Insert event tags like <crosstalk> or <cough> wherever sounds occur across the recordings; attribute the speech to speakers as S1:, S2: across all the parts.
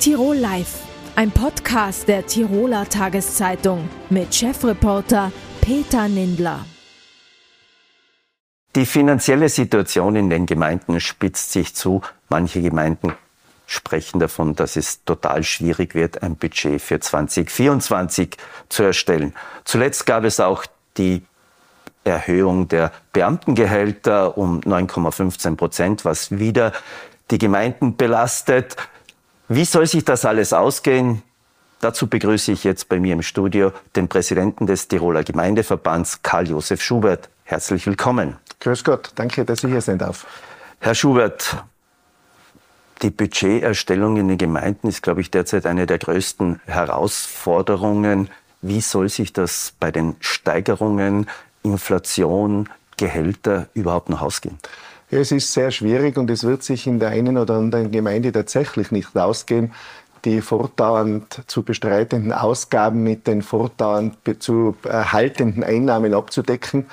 S1: Tirol Live, ein Podcast der Tiroler Tageszeitung mit Chefreporter Peter Nindler.
S2: Die finanzielle Situation in den Gemeinden spitzt sich zu. Manche Gemeinden sprechen davon, dass es total schwierig wird, ein Budget für 2024 zu erstellen. Zuletzt gab es auch die Erhöhung der Beamtengehälter um 9,15 Prozent, was wieder die Gemeinden belastet. Wie soll sich das alles ausgehen? Dazu begrüße ich jetzt bei mir im Studio den Präsidenten des Tiroler Gemeindeverbands, Karl-Josef Schubert. Herzlich willkommen.
S3: Grüß Gott, danke, dass ich hier sein darf.
S2: Herr Schubert, die Budgeterstellung in den Gemeinden ist, glaube ich, derzeit eine der größten Herausforderungen. Wie soll sich das bei den Steigerungen, Inflation, Gehälter überhaupt noch ausgehen?
S3: Es ist sehr schwierig und es wird sich in der einen oder anderen Gemeinde tatsächlich nicht ausgehen, die fortdauernd zu bestreitenden Ausgaben mit den fortdauernd zu erhaltenden Einnahmen abzudecken.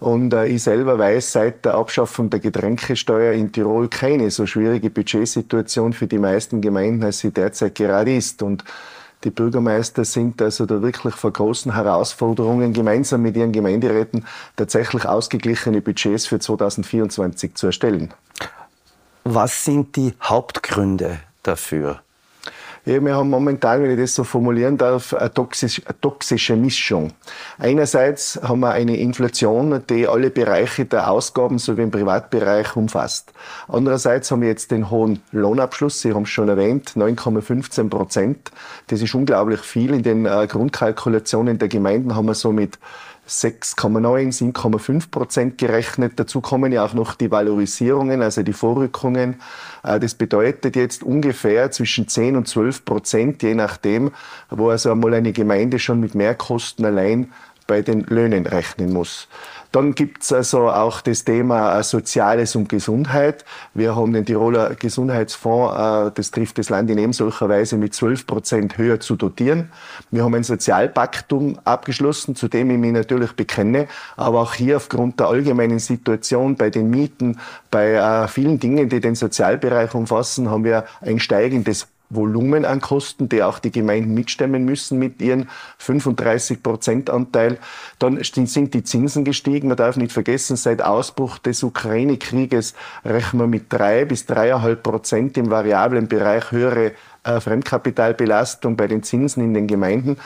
S3: Und äh, ich selber weiß seit der Abschaffung der Getränkesteuer in Tirol keine so schwierige Budgetsituation für die meisten Gemeinden, als sie derzeit gerade ist. Und die Bürgermeister sind also da wirklich vor großen Herausforderungen, gemeinsam mit ihren Gemeinderäten tatsächlich ausgeglichene Budgets für 2024 zu erstellen.
S2: Was sind die Hauptgründe dafür?
S3: Ja, wir haben momentan, wenn ich das so formulieren darf, eine, toxisch, eine toxische Mischung. Einerseits haben wir eine Inflation, die alle Bereiche der Ausgaben sowie im Privatbereich umfasst. Andererseits haben wir jetzt den hohen Lohnabschluss, Sie haben es schon erwähnt, 9,15 Prozent. Das ist unglaublich viel. In den äh, Grundkalkulationen der Gemeinden haben wir somit 6,9, 7,5 Prozent gerechnet. Dazu kommen ja auch noch die Valorisierungen, also die Vorrückungen. Äh, das bedeutet jetzt ungefähr zwischen 10 und 12 Prozent, je nachdem, wo also einmal eine Gemeinde schon mit Mehrkosten allein bei den Löhnen rechnen muss. Dann gibt's also auch das Thema äh, Soziales und Gesundheit. Wir haben den Tiroler Gesundheitsfonds, äh, das trifft das Land in eben solcher Weise mit 12 Prozent höher zu dotieren. Wir haben ein Sozialpaktum abgeschlossen, zu dem ich mich natürlich bekenne, aber auch hier aufgrund der allgemeinen Situation bei den Mieten, bei äh, vielen Dingen, die den Sozialbereich umfassen, haben wir ein steigendes Volumen an Kosten, die auch die Gemeinden mitstemmen müssen mit ihren 35 Prozent Anteil. Dann sind die Zinsen gestiegen. Man darf nicht vergessen, seit Ausbruch des Ukraine-Krieges rechnen wir mit drei bis dreieinhalb Prozent im variablen Bereich höhere Fremdkapitalbelastung bei den Zinsen in den Gemeinden.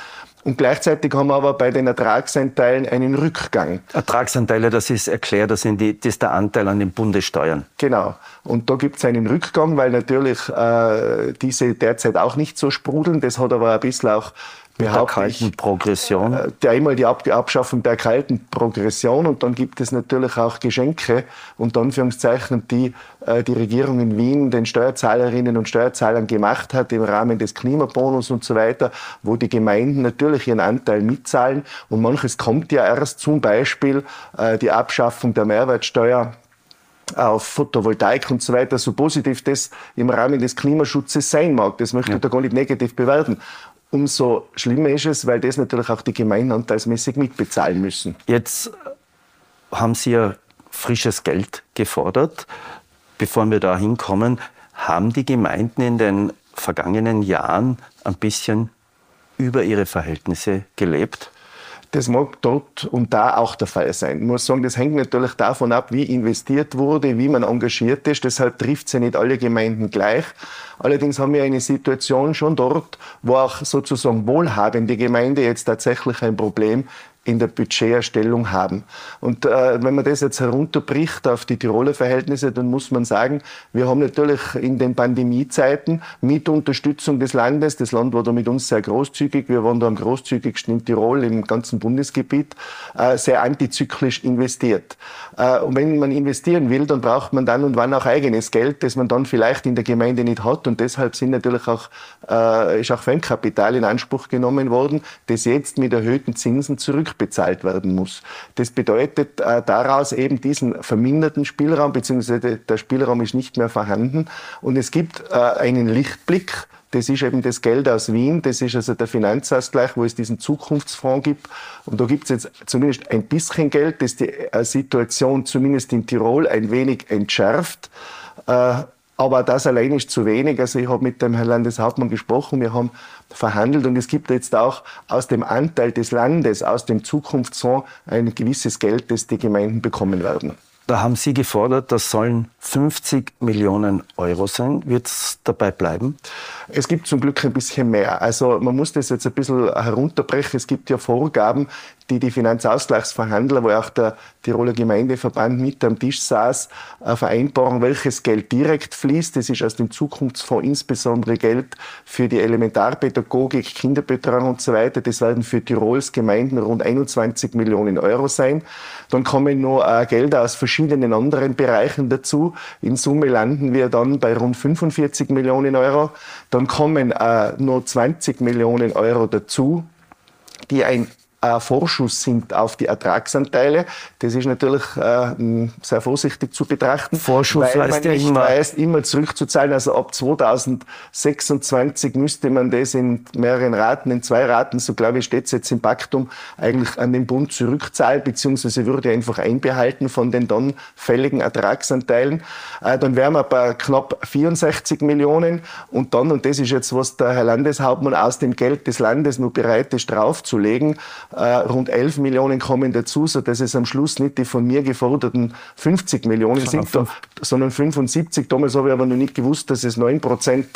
S3: Und gleichzeitig haben wir aber bei den Ertragsanteilen einen Rückgang.
S2: Ertragsanteile, das ist erklärt, das, sind die, das ist der Anteil an den Bundessteuern.
S3: Genau. Und da gibt es einen Rückgang, weil natürlich äh, diese derzeit auch nicht so sprudeln. Das hat aber ein bisschen auch
S2: der kalten Progression?
S3: Äh, einmal die, Ab Abschaffung der kalten Progression und dann gibt es natürlich auch Geschenke und Anführungszeichen, die äh, die Regierung in Wien den Steuerzahlerinnen und Steuerzahlern gemacht hat im Rahmen des Klimabonus und so weiter, wo die Gemeinden natürlich ihren Anteil mitzahlen und manches kommt ja erst zum Beispiel äh, die Abschaffung der Mehrwertsteuer auf Photovoltaik und so weiter, so positiv das im Rahmen des Klimaschutzes sein mag. Das möchte ich da gar nicht negativ bewerten umso schlimmer ist es, weil das natürlich auch die Gemeinden anteilsmäßig mitbezahlen müssen.
S2: Jetzt haben Sie ja frisches Geld gefordert. Bevor wir da hinkommen, haben die Gemeinden in den vergangenen Jahren ein bisschen über ihre Verhältnisse gelebt?
S3: Das mag dort und da auch der Fall sein. Ich muss sagen, das hängt natürlich davon ab, wie investiert wurde, wie man engagiert ist. Deshalb trifft es ja nicht alle Gemeinden gleich. Allerdings haben wir eine Situation schon dort, wo auch sozusagen wohlhabende Gemeinde jetzt tatsächlich ein Problem in der Budgeterstellung haben. Und äh, wenn man das jetzt herunterbricht auf die Tiroler Verhältnisse, dann muss man sagen, wir haben natürlich in den Pandemiezeiten mit Unterstützung des Landes, das Land war da mit uns sehr großzügig, wir waren da am großzügigsten in Tirol, im ganzen Bundesgebiet, äh, sehr antizyklisch investiert. Äh, und wenn man investieren will, dann braucht man dann und wann auch eigenes Geld, das man dann vielleicht in der Gemeinde nicht hat. Und deshalb sind natürlich auch, äh, ist auch Fremdkapital in Anspruch genommen worden, das jetzt mit erhöhten Zinsen zurück zurückbezahlt werden muss. Das bedeutet äh, daraus eben diesen verminderten Spielraum, beziehungsweise der Spielraum ist nicht mehr vorhanden. Und es gibt äh, einen Lichtblick, das ist eben das Geld aus Wien, das ist also der Finanzausgleich, wo es diesen Zukunftsfonds gibt. Und da gibt es jetzt zumindest ein bisschen Geld, das die äh, Situation zumindest in Tirol ein wenig entschärft. Äh, Aber das allein ist zu wenig. Also ich habe mit dem Herrn Landeshauptmann gesprochen, wir haben verhandelt und es gibt jetzt auch aus dem Anteil des Landes, aus dem Zukunftsfonds ein gewisses Geld, das die Gemeinden bekommen werden.
S2: Da haben Sie gefordert, das sollen 50 Millionen Euro sein. Wird es dabei bleiben?
S3: Es gibt zum Glück ein bisschen mehr. Also man muss das jetzt ein bisschen herunterbrechen. Es gibt ja Vorgaben, die die Finanzausgleichsverhandler, wo auch der Tiroler Gemeindeverband mit am Tisch saß, äh, vereinbaren, welches Geld direkt fließt. Das ist aus dem Zukunftsfonds insbesondere Geld für die Elementarpädagogik, Kinderbetreuung und so weiter. Das werden für Tirols Gemeinden rund 21 Millionen Euro sein. Dann kommen noch äh, Gelder aus verschiedenen anderen Bereichen dazu. In Summe landen wir dann bei rund 45 Millionen Euro. Dann kommen äh, nur 20 Millionen Euro dazu, die ein äh, Vorschuss sind auf die Ertragsanteile. Das ist natürlich äh, sehr vorsichtig zu betrachten.
S2: Vorschuss
S3: weil
S2: heißt
S3: man nicht
S2: immer,
S3: weiß, immer zurückzuzahlen. Also ab 2026 müsste man das in mehreren Raten, in zwei Raten, so glaube ich, steht es jetzt im Paktum, eigentlich an den Bund zurückzahlen, beziehungsweise würde einfach einbehalten von den dann fälligen Ertragsanteilen. Äh, dann wären wir bei knapp 64 Millionen und dann, und das ist jetzt, was der Herr Landeshauptmann aus dem Geld des Landes nur bereit ist, draufzulegen, rund 11 Millionen kommen dazu, so dass es am Schluss nicht die von mir geforderten 50 Millionen sind, da, sondern 75. Damals habe ich aber noch nicht gewusst, dass es 9 Prozent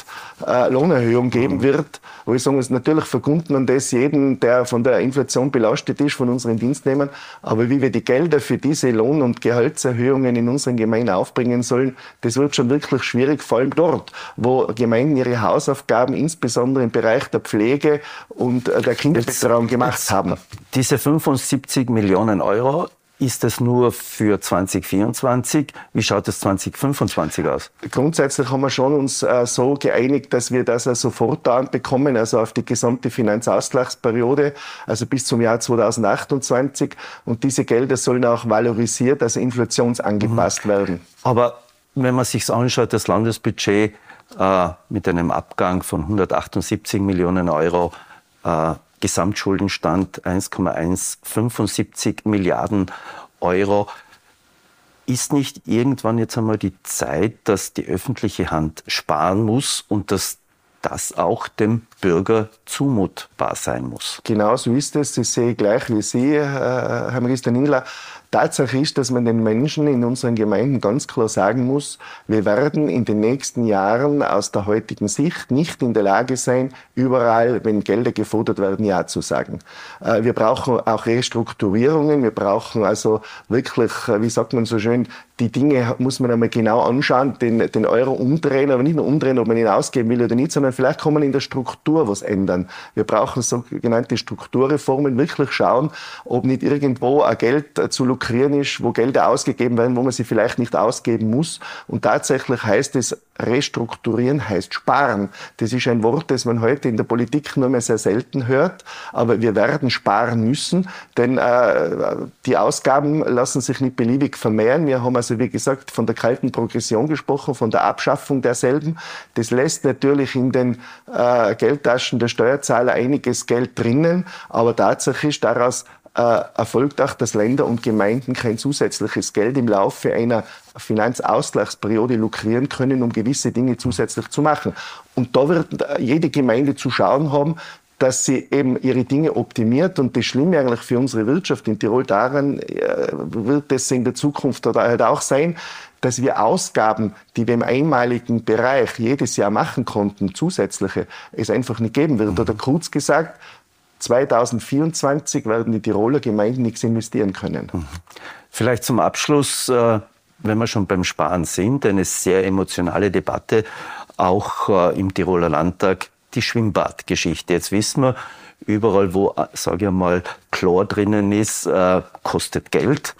S3: äh, Lohnerhöhung geben mhm. wird. Wo ich sagen, ist natürlich verbunden an das jeden, der von der Inflation belastet ist, von unseren Dienstnehmern. Aber wie wir die Gelder für diese Lohn- und Gehaltserhöhungen in unseren Gemeinden aufbringen sollen, das wird schon wirklich schwierig, vor allem dort, wo Gemeinden ihre Hausaufgaben insbesondere im Bereich der Pflege und äh, der Kinderbetreuung gemacht haben.
S2: Diese 75 Millionen Euro, ist das nur für 2024? Wie schaut es 2025 aus?
S3: Grundsätzlich haben wir schon uns äh, so geeinigt, dass wir das also fortan bekommen, also auf die gesamte Finanzausgleichsperiode, also bis zum Jahr 2028. Und diese Gelder sollen auch valorisiert, also inflationsangepasst mhm. werden.
S2: Aber wenn man sich anschaut, das Landesbudget äh, mit einem Abgang von 178 Millionen Euro äh, Gesamtschuldenstand 1,175 Milliarden Euro. Ist nicht irgendwann jetzt einmal die Zeit, dass die öffentliche Hand sparen muss und dass das auch dem Bürger zumutbar sein muss?
S3: Genau so ist es. Das sehe ich gleich wie Sie, Herr Minister Ningler. Tatsache ist, dass man den Menschen in unseren Gemeinden ganz klar sagen muss, wir werden in den nächsten Jahren aus der heutigen Sicht nicht in der Lage sein, überall, wenn Gelder gefordert werden, Ja zu sagen. Äh, wir brauchen auch Restrukturierungen, wir brauchen also wirklich, äh, wie sagt man so schön, die Dinge muss man einmal genau anschauen, den, den Euro umdrehen, aber nicht nur umdrehen, ob man ihn ausgeben will oder nicht, sondern vielleicht kann man in der Struktur was ändern. Wir brauchen sogenannte Strukturreformen, wirklich schauen, ob nicht irgendwo ein Geld zu lukrieren ist, wo Gelder ausgegeben werden, wo man sie vielleicht nicht ausgeben muss. Und tatsächlich heißt es, restrukturieren heißt sparen. Das ist ein Wort, das man heute in der Politik nur mehr sehr selten hört. Aber wir werden sparen müssen, denn äh, die Ausgaben lassen sich nicht beliebig vermehren. Wir haben also, wie gesagt, von der kalten Progression gesprochen, von der Abschaffung derselben. Das lässt natürlich in den äh, Geldtaschen der Steuerzahler einiges Geld drinnen. Aber Tatsache ist, daraus erfolgt auch, dass Länder und Gemeinden kein zusätzliches Geld im Laufe einer Finanzausgleichsperiode lukrieren können, um gewisse Dinge zusätzlich zu machen. Und da wird jede Gemeinde zu schauen haben, dass sie eben ihre Dinge optimiert. Und das Schlimme eigentlich für unsere Wirtschaft in Tirol daran äh, wird es in der Zukunft halt auch sein, dass wir Ausgaben, die wir im einmaligen Bereich jedes Jahr machen konnten, zusätzliche, es einfach nicht geben wird. Oder kurz gesagt, 2024 werden die Tiroler Gemeinden nichts investieren können. Mhm.
S2: Vielleicht zum Abschluss, äh, wenn wir schon beim Sparen sind, eine sehr emotionale Debatte, auch äh, im Tiroler Landtag, die Schwimmbadgeschichte. Jetzt wissen wir, überall, wo, äh, sage ich mal, Chlor drinnen ist, kostet Geld.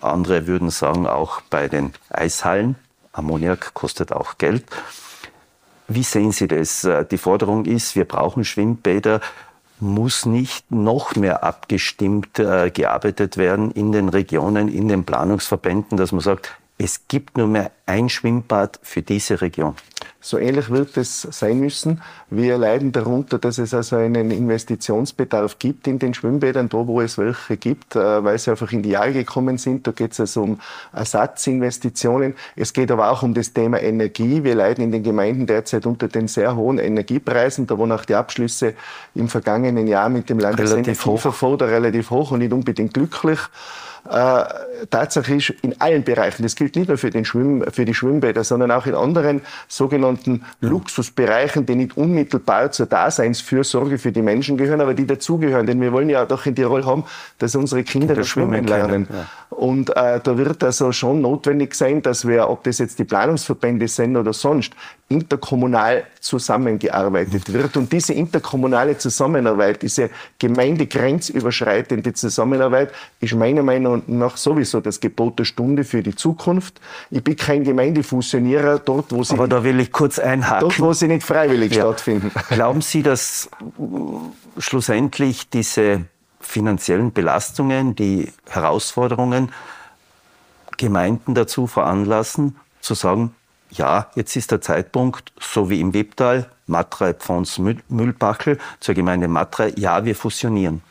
S2: Andere würden sagen, auch bei den Eishallen, Ammoniak kostet auch Geld. Wie sehen Sie das? Die Forderung ist, wir brauchen Schwimmbäder muss nicht noch mehr abgestimmt äh, gearbeitet werden in den Regionen, in den Planungsverbänden, dass man sagt, es gibt nur mehr ein Schwimmbad für diese Region.
S3: So ähnlich wird es sein müssen. Wir leiden darunter, dass es also einen Investitionsbedarf gibt in den Schwimmbädern, da wo es welche gibt, äh, weil sie einfach in die Jahre gekommen sind. Da geht es also um Ersatzinvestitionen. Es geht aber auch um das Thema Energie. Wir leiden in den Gemeinden derzeit unter den sehr hohen Energiepreisen. Da waren auch die Abschlüsse im vergangenen Jahr mit dem Landesenergieverfonds relativ hoch und nicht unbedingt glücklich. Äh, Tatsache ist, in allen Bereichen, das gilt nicht nur für, den Schwimm, für die Schwimmbäder, sondern auch in anderen sogenannten Luxusbereichen, die nicht unmittelbar zur Daseinsfürsorge für die Menschen gehören, aber die dazugehören. Denn wir wollen ja doch in Tirol haben, dass unsere Kinder das Schwimmen lernen. Ja. Und äh, da wird also schon notwendig sein, dass wir, ob das jetzt die Planungsverbände sind oder sonst, interkommunal zusammengearbeitet wird. Und diese interkommunale Zusammenarbeit, diese gemeindegrenzüberschreitende Zusammenarbeit ist meiner Meinung nach sowieso das Gebot der Stunde für die Zukunft. Ich bin kein Gemeindefusionierer dort, wo sie,
S2: Aber da will ich kurz einhaken.
S3: Dort, wo sie nicht freiwillig ja. stattfinden. <laughs>
S2: Glauben Sie, dass schlussendlich diese finanziellen Belastungen, die Herausforderungen Gemeinden dazu veranlassen, zu sagen, ja, jetzt ist der Zeitpunkt, so wie im Webtal, Matra, Pfons, Mühlbachel, zur Gemeinde Matra, ja, wir fusionieren.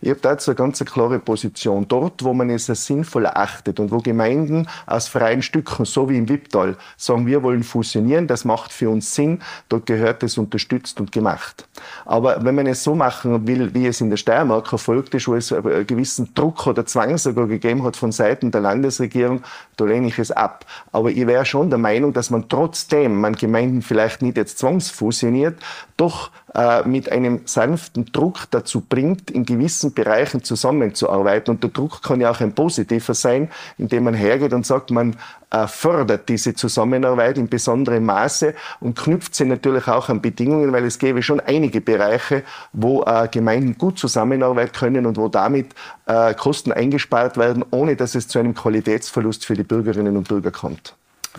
S3: Ich habe dazu eine ganz klare Position. Dort, wo man es als sinnvoll erachtet und wo Gemeinden aus freien Stücken, so wie im Wipptal, sagen, wir wollen fusionieren, das macht für uns Sinn, dort gehört es unterstützt und gemacht. Aber wenn man es so machen will, wie es in der Steiermark erfolgt ist, wo es einen gewissen Druck oder Zwang sogar gegeben hat von Seiten der Landesregierung, da lehne ich es ab. Aber ich wäre schon der Meinung, dass man trotzdem, man Gemeinden vielleicht nicht jetzt zwangsfusioniert, doch äh, mit einem sanften Druck dazu bringt, in gewissen Bereichen zusammenzuarbeiten. Und der Druck kann ja auch ein positiver sein, indem man hergeht und sagt, man äh, fördert diese Zusammenarbeit in besonderem Maße und knüpft sie natürlich auch an Bedingungen, weil es gäbe schon einige Bereiche, wo äh, Gemeinden gut zusammenarbeiten können und wo damit äh, Kosten eingespart werden, ohne dass es zu einem Qualitätsverlust für die Bürgerinnen und Bürger kommt.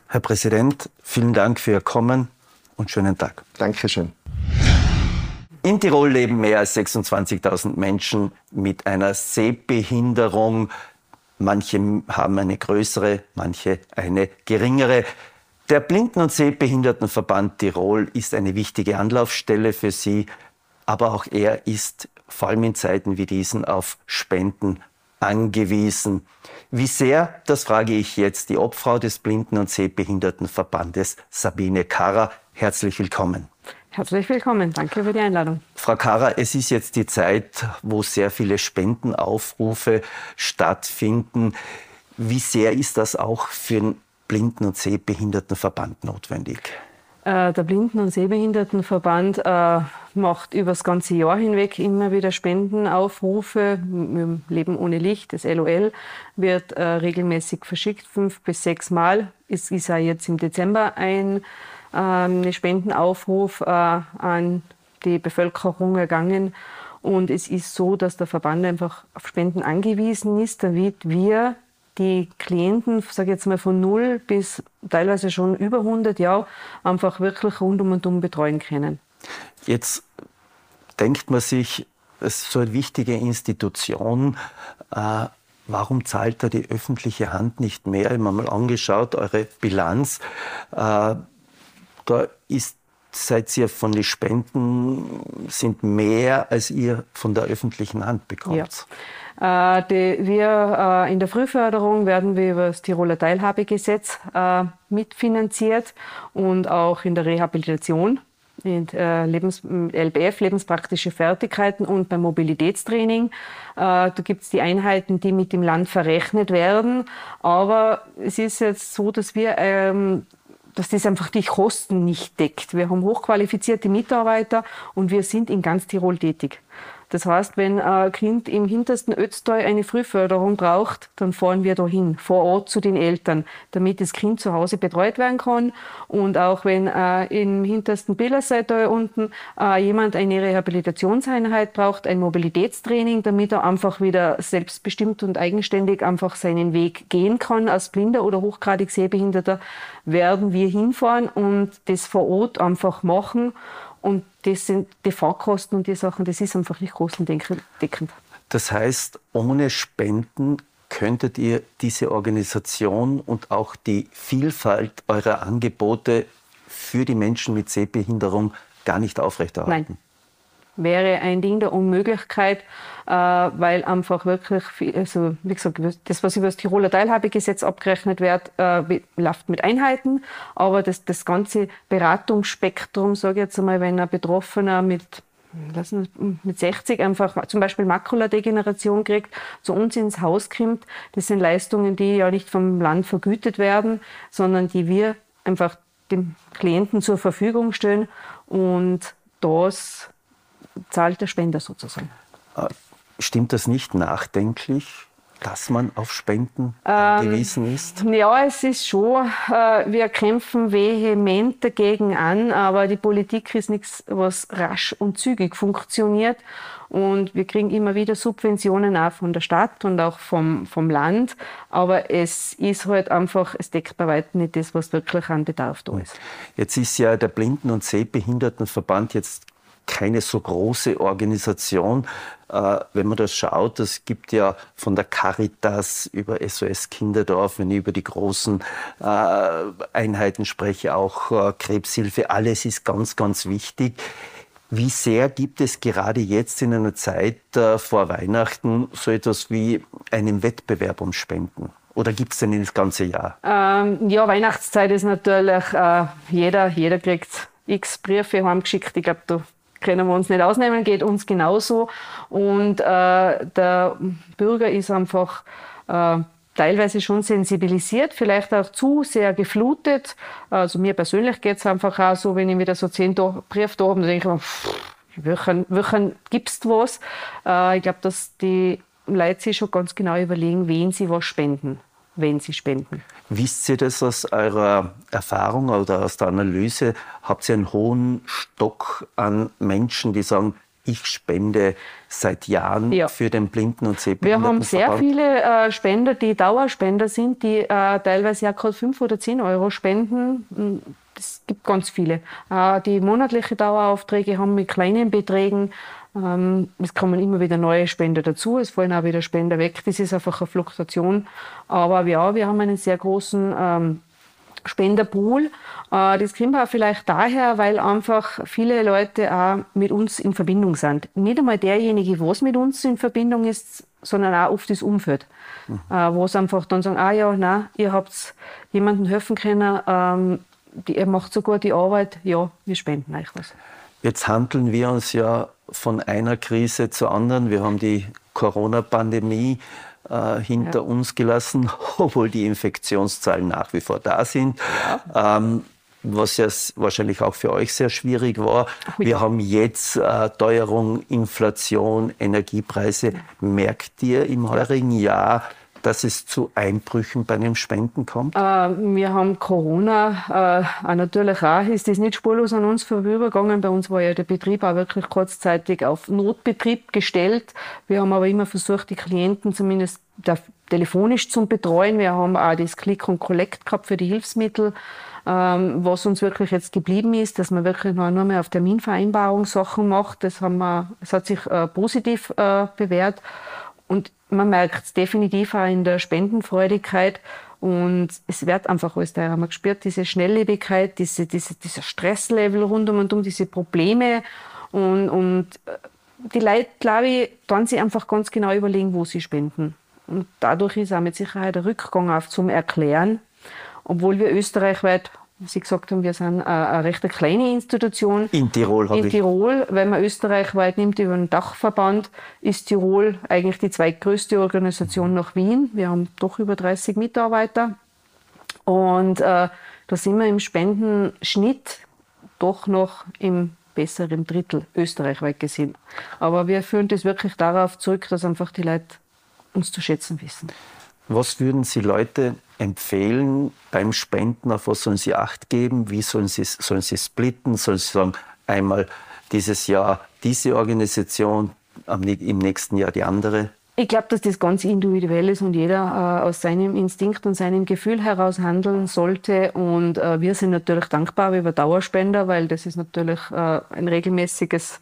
S2: Herr Präsident, vielen Dank für Ihr Kommen und schönen Tag.
S3: Dankeschön.
S2: In Tirol leben mehr als 26.000 Menschen mit einer Sehbehinderung. Manche haben eine größere, manche eine geringere. Der Blinden- und Sehbehindertenverband Tirol ist eine wichtige Anlaufstelle für Sie, aber auch er ist vor allem in Zeiten wie diesen auf Spenden angewiesen. Wie sehr, das frage ich jetzt die Obfrau des Blinden- und Sehbehindertenverbandes, Sabine Karrer. Herzlich willkommen.
S4: Herzlich willkommen. Danke für die Einladung.
S2: Frau Kara, es ist jetzt die Zeit, wo sehr viele Spendenaufrufe stattfinden. Wie sehr ist das auch für den Blinden- und Sehbehindertenverband notwendig?
S4: Äh, der Blinden- und Sehbehindertenverband äh, macht über das ganze Jahr hinweg immer wieder Spendenaufrufe. Wir Leben ohne Licht, das LOL, wird äh, regelmäßig verschickt, fünf bis sechs Mal. Es ist ja jetzt im Dezember ein einen Spendenaufruf äh, an die Bevölkerung ergangen. Und es ist so, dass der Verband einfach auf Spenden angewiesen ist, damit wir die Klienten, sage ich jetzt mal von null bis teilweise schon über 100 Jahre, einfach wirklich rundum und um betreuen können.
S2: Jetzt denkt man sich, es ist so eine wichtige Institution. Äh, warum zahlt da die öffentliche Hand nicht mehr? Ich habe mal angeschaut, eure Bilanz. Äh, da ist seid ihr von den Spenden sind mehr, als ihr von der öffentlichen Hand bekommt.
S4: Ja. Äh, die, wir äh, in der Frühförderung werden wir über das Tiroler Teilhabegesetz äh, mitfinanziert und auch in der Rehabilitation in äh, Lebens, LBF, lebenspraktische Fertigkeiten und beim Mobilitätstraining. Äh, da gibt es die Einheiten, die mit dem Land verrechnet werden. Aber es ist jetzt so, dass wir ähm, dass das einfach die Kosten nicht deckt. Wir haben hochqualifizierte Mitarbeiter und wir sind in ganz Tirol tätig. Das heißt, wenn ein Kind im hintersten Ötztal eine Frühförderung braucht, dann fahren wir dahin, vor Ort zu den Eltern, damit das Kind zu Hause betreut werden kann. Und auch wenn äh, im hintersten Billerseite unten äh, jemand eine Rehabilitationseinheit braucht, ein Mobilitätstraining, damit er einfach wieder selbstbestimmt und eigenständig einfach seinen Weg gehen kann als Blinder oder hochgradig Sehbehinderter, werden wir hinfahren und das vor Ort einfach machen. Und das sind die Fahrkosten und die Sachen, das ist einfach nicht kostendeckend.
S2: Das heißt, ohne Spenden könntet ihr diese Organisation und auch die Vielfalt eurer Angebote für die Menschen mit Sehbehinderung gar nicht aufrechterhalten?
S4: Nein wäre ein Ding der Unmöglichkeit, äh, weil einfach wirklich, viel, also wie gesagt, das, was über das Tiroler Teilhabegesetz abgerechnet wird, äh, läuft mit Einheiten, aber das, das ganze Beratungsspektrum, sage ich jetzt einmal, wenn ein Betroffener mit mit 60 einfach zum Beispiel Makuladegeneration kriegt, zu uns ins Haus kommt. Das sind Leistungen, die ja nicht vom Land vergütet werden, sondern die wir einfach dem Klienten zur Verfügung stellen. Und das zahlt der Spender sozusagen.
S2: Äh, stimmt das nicht nachdenklich? dass man auf Spenden angewiesen ähm, ist?
S4: Ja, es ist schon. Äh, wir kämpfen vehement dagegen an, aber die Politik ist nichts, was rasch und zügig funktioniert. Und wir kriegen immer wieder Subventionen auch von der Stadt und auch vom, vom Land. Aber es ist halt einfach, es deckt bei weitem nicht das, was wirklich an Bedarf da ist.
S2: Jetzt ist ja der Blinden- und Sehbehindertenverband jetzt keine so große Organisation. Äh, wenn man das schaut, es gibt ja von der Caritas über SOS Kinderdorf, wenn ich über die großen äh, Einheiten spreche, auch äh, Krebshilfe, alles ist ganz, ganz wichtig. Wie sehr gibt es gerade jetzt in einer Zeit vor Weihnachten so etwas wie einen Wettbewerb um Spenden? Oder gibt es den das ganze Jahr?
S4: Ähm, ja, Weihnachtszeit ist natürlich, äh, jeder, jeder kriegt x Briefe heimgeschickt. Ich glaube, da können wir uns nicht ausnehmen, geht uns genauso. Und äh, der Bürger ist einfach äh, teilweise schon sensibilisiert, vielleicht auch zu sehr geflutet. Also mir persönlich geht es einfach auch so, wenn ich wieder so zehn Briefe da habe, dann denke ich mir, wochen, wochen gibst was? Äh, ich glaube, dass die Leute sich schon ganz genau überlegen, wen sie was spenden wenn sie spenden.
S2: Wisst ihr das aus eurer Erfahrung oder aus der Analyse? Habt ihr einen hohen Stock an Menschen, die sagen, ich spende seit Jahren ja. für den Blinden- und
S4: Sehbehinderten. Wir haben sehr viele äh, Spender, die Dauerspender sind, die äh, teilweise ja gerade 5 oder 10 Euro spenden. Es gibt ganz viele. Äh, die monatliche Daueraufträge haben mit kleinen Beträgen es kommen immer wieder neue Spender dazu, es fallen auch wieder Spender weg. Das ist einfach eine Fluktuation. Aber ja, wir haben einen sehr großen ähm, Spenderpool. Äh, das kommt auch vielleicht daher, weil einfach viele Leute auch mit uns in Verbindung sind. Nicht einmal derjenige, was mit uns in Verbindung ist, sondern auch oft das Umfeld. Mhm. Äh, wo es einfach dann sagen, ah ja, na, ihr habt jemandem helfen können, ähm, die, ihr macht so gut die Arbeit, ja, wir spenden euch was.
S2: Jetzt handeln wir uns ja von einer Krise zur anderen. Wir haben die Corona-Pandemie äh, hinter ja. uns gelassen, <laughs> obwohl die Infektionszahlen nach wie vor da sind. Ja. Ähm, was ja wahrscheinlich auch für euch sehr schwierig war. Wir haben jetzt äh, Teuerung, Inflation, Energiepreise. Merkt ihr im heurigen Jahr, dass es zu Einbrüchen bei den Spenden kommt? Äh,
S4: wir haben Corona, äh, natürlich auch, ist das nicht spurlos an uns vorübergegangen. Bei uns war ja der Betrieb auch wirklich kurzzeitig auf Notbetrieb gestellt. Wir haben aber immer versucht, die Klienten zumindest telefonisch zu betreuen. Wir haben auch das Click und Collect gehabt für die Hilfsmittel. Ähm, was uns wirklich jetzt geblieben ist, dass man wirklich nur mehr auf Terminvereinbarung Sachen macht. Das, haben wir, das hat sich äh, positiv äh, bewährt. Und man merkt es definitiv auch in der Spendenfreudigkeit. Und es wird einfach alles da. Man gespürt diese Schnelllebigkeit, diese, diese, dieser Stresslevel rund um und um, diese Probleme. Und, und äh, die Leute, glaube ich, dann sich einfach ganz genau überlegen, wo sie spenden. Und dadurch ist auch mit Sicherheit der Rückgang auf zum Erklären. Obwohl wir österreichweit Sie gesagt haben, wir sind eine recht kleine Institution.
S2: In Tirol
S4: habe In Tirol, wenn man österreichweit nimmt über einen Dachverband, ist Tirol eigentlich die zweitgrößte Organisation nach Wien. Wir haben doch über 30 Mitarbeiter. Und äh, da sind wir im Spendenschnitt doch noch im besseren Drittel österreichweit gesehen. Aber wir führen das wirklich darauf zurück, dass einfach die Leute uns zu schätzen wissen.
S2: Was würden Sie Leute empfehlen beim Spenden? Auf was sollen sie Acht geben? Wie sollen sie, sollen sie splitten? Sollen sie sagen, einmal dieses Jahr diese Organisation, im nächsten Jahr die andere?
S4: Ich glaube, dass das ganz individuell ist und jeder äh, aus seinem Instinkt und seinem Gefühl heraus handeln sollte. Und äh, wir sind natürlich dankbar über Dauerspender, weil das ist natürlich äh, ein regelmäßiges,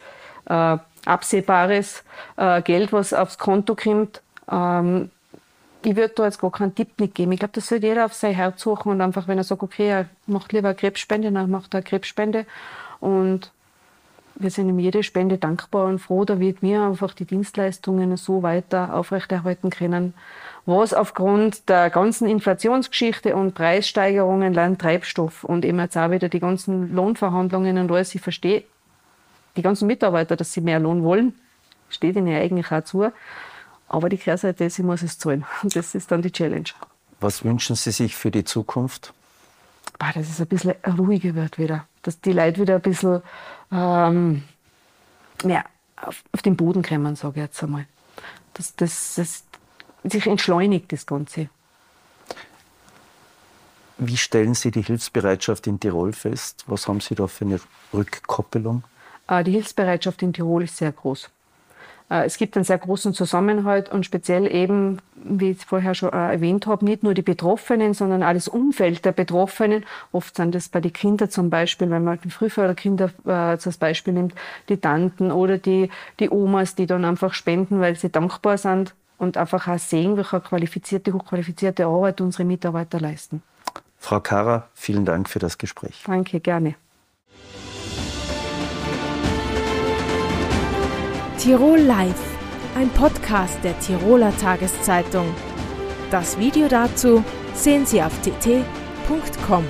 S4: äh, absehbares äh, Geld, was aufs Konto kommt. Ähm, ich würde da jetzt gar keinen Tipp nicht geben. Ich glaube, das sollte jeder auf sein Herz suchen und einfach, wenn er sagt, okay, er macht lieber eine Krebsspende, dann macht er eine Krebsspende. Und wir sind ihm jede Spende dankbar und froh, da wird wir einfach die Dienstleistungen so weiter aufrechterhalten können, was aufgrund der ganzen Inflationsgeschichte und Preissteigerungen, Landtreibstoff und eben jetzt auch wieder die ganzen Lohnverhandlungen und alles, ich verstehe die ganzen Mitarbeiter, dass sie mehr Lohn wollen, steht ihnen ja eigentlich auch zu. Aber die Kehrseite ist, ich muss es zahlen. Und <laughs> das ist dann die Challenge.
S2: Was wünschen Sie sich für die Zukunft?
S4: Boah, dass es ein bisschen ruhiger wird wieder. Dass die Leute wieder ein bisschen ähm, mehr auf, auf, den Boden kommen, sage ich jetzt einmal. Dass das, das sich entschleunigt, das Ganze.
S2: Wie stellen Sie die Hilfsbereitschaft in Tirol fest? Was haben Sie da für eine Rückkoppelung?
S4: Äh, die Hilfsbereitschaft in Tirol ist sehr groß. Äh, es gibt einen sehr großen Zusammenhalt und speziell eben, wie ich vorher schon äh, erwähnt habe, nicht nur die Betroffenen, sondern alles Umfeld der Betroffenen. Oft sind das bei den Kindern zum Beispiel, wenn man die Frühförderkinder äh, als Beispiel nimmt, die Tanten oder die, die Omas, die dann einfach spenden, weil sie dankbar sind und einfach auch sehen, welche qualifizierte, hochqualifizierte Arbeit unsere Mitarbeiter leisten.
S2: Frau Kara, vielen Dank für das Gespräch.
S4: Danke, gerne.
S1: Tirol Live, ein Podcast der Tiroler Tageszeitung. Das Video dazu sehen Sie auf tt.com.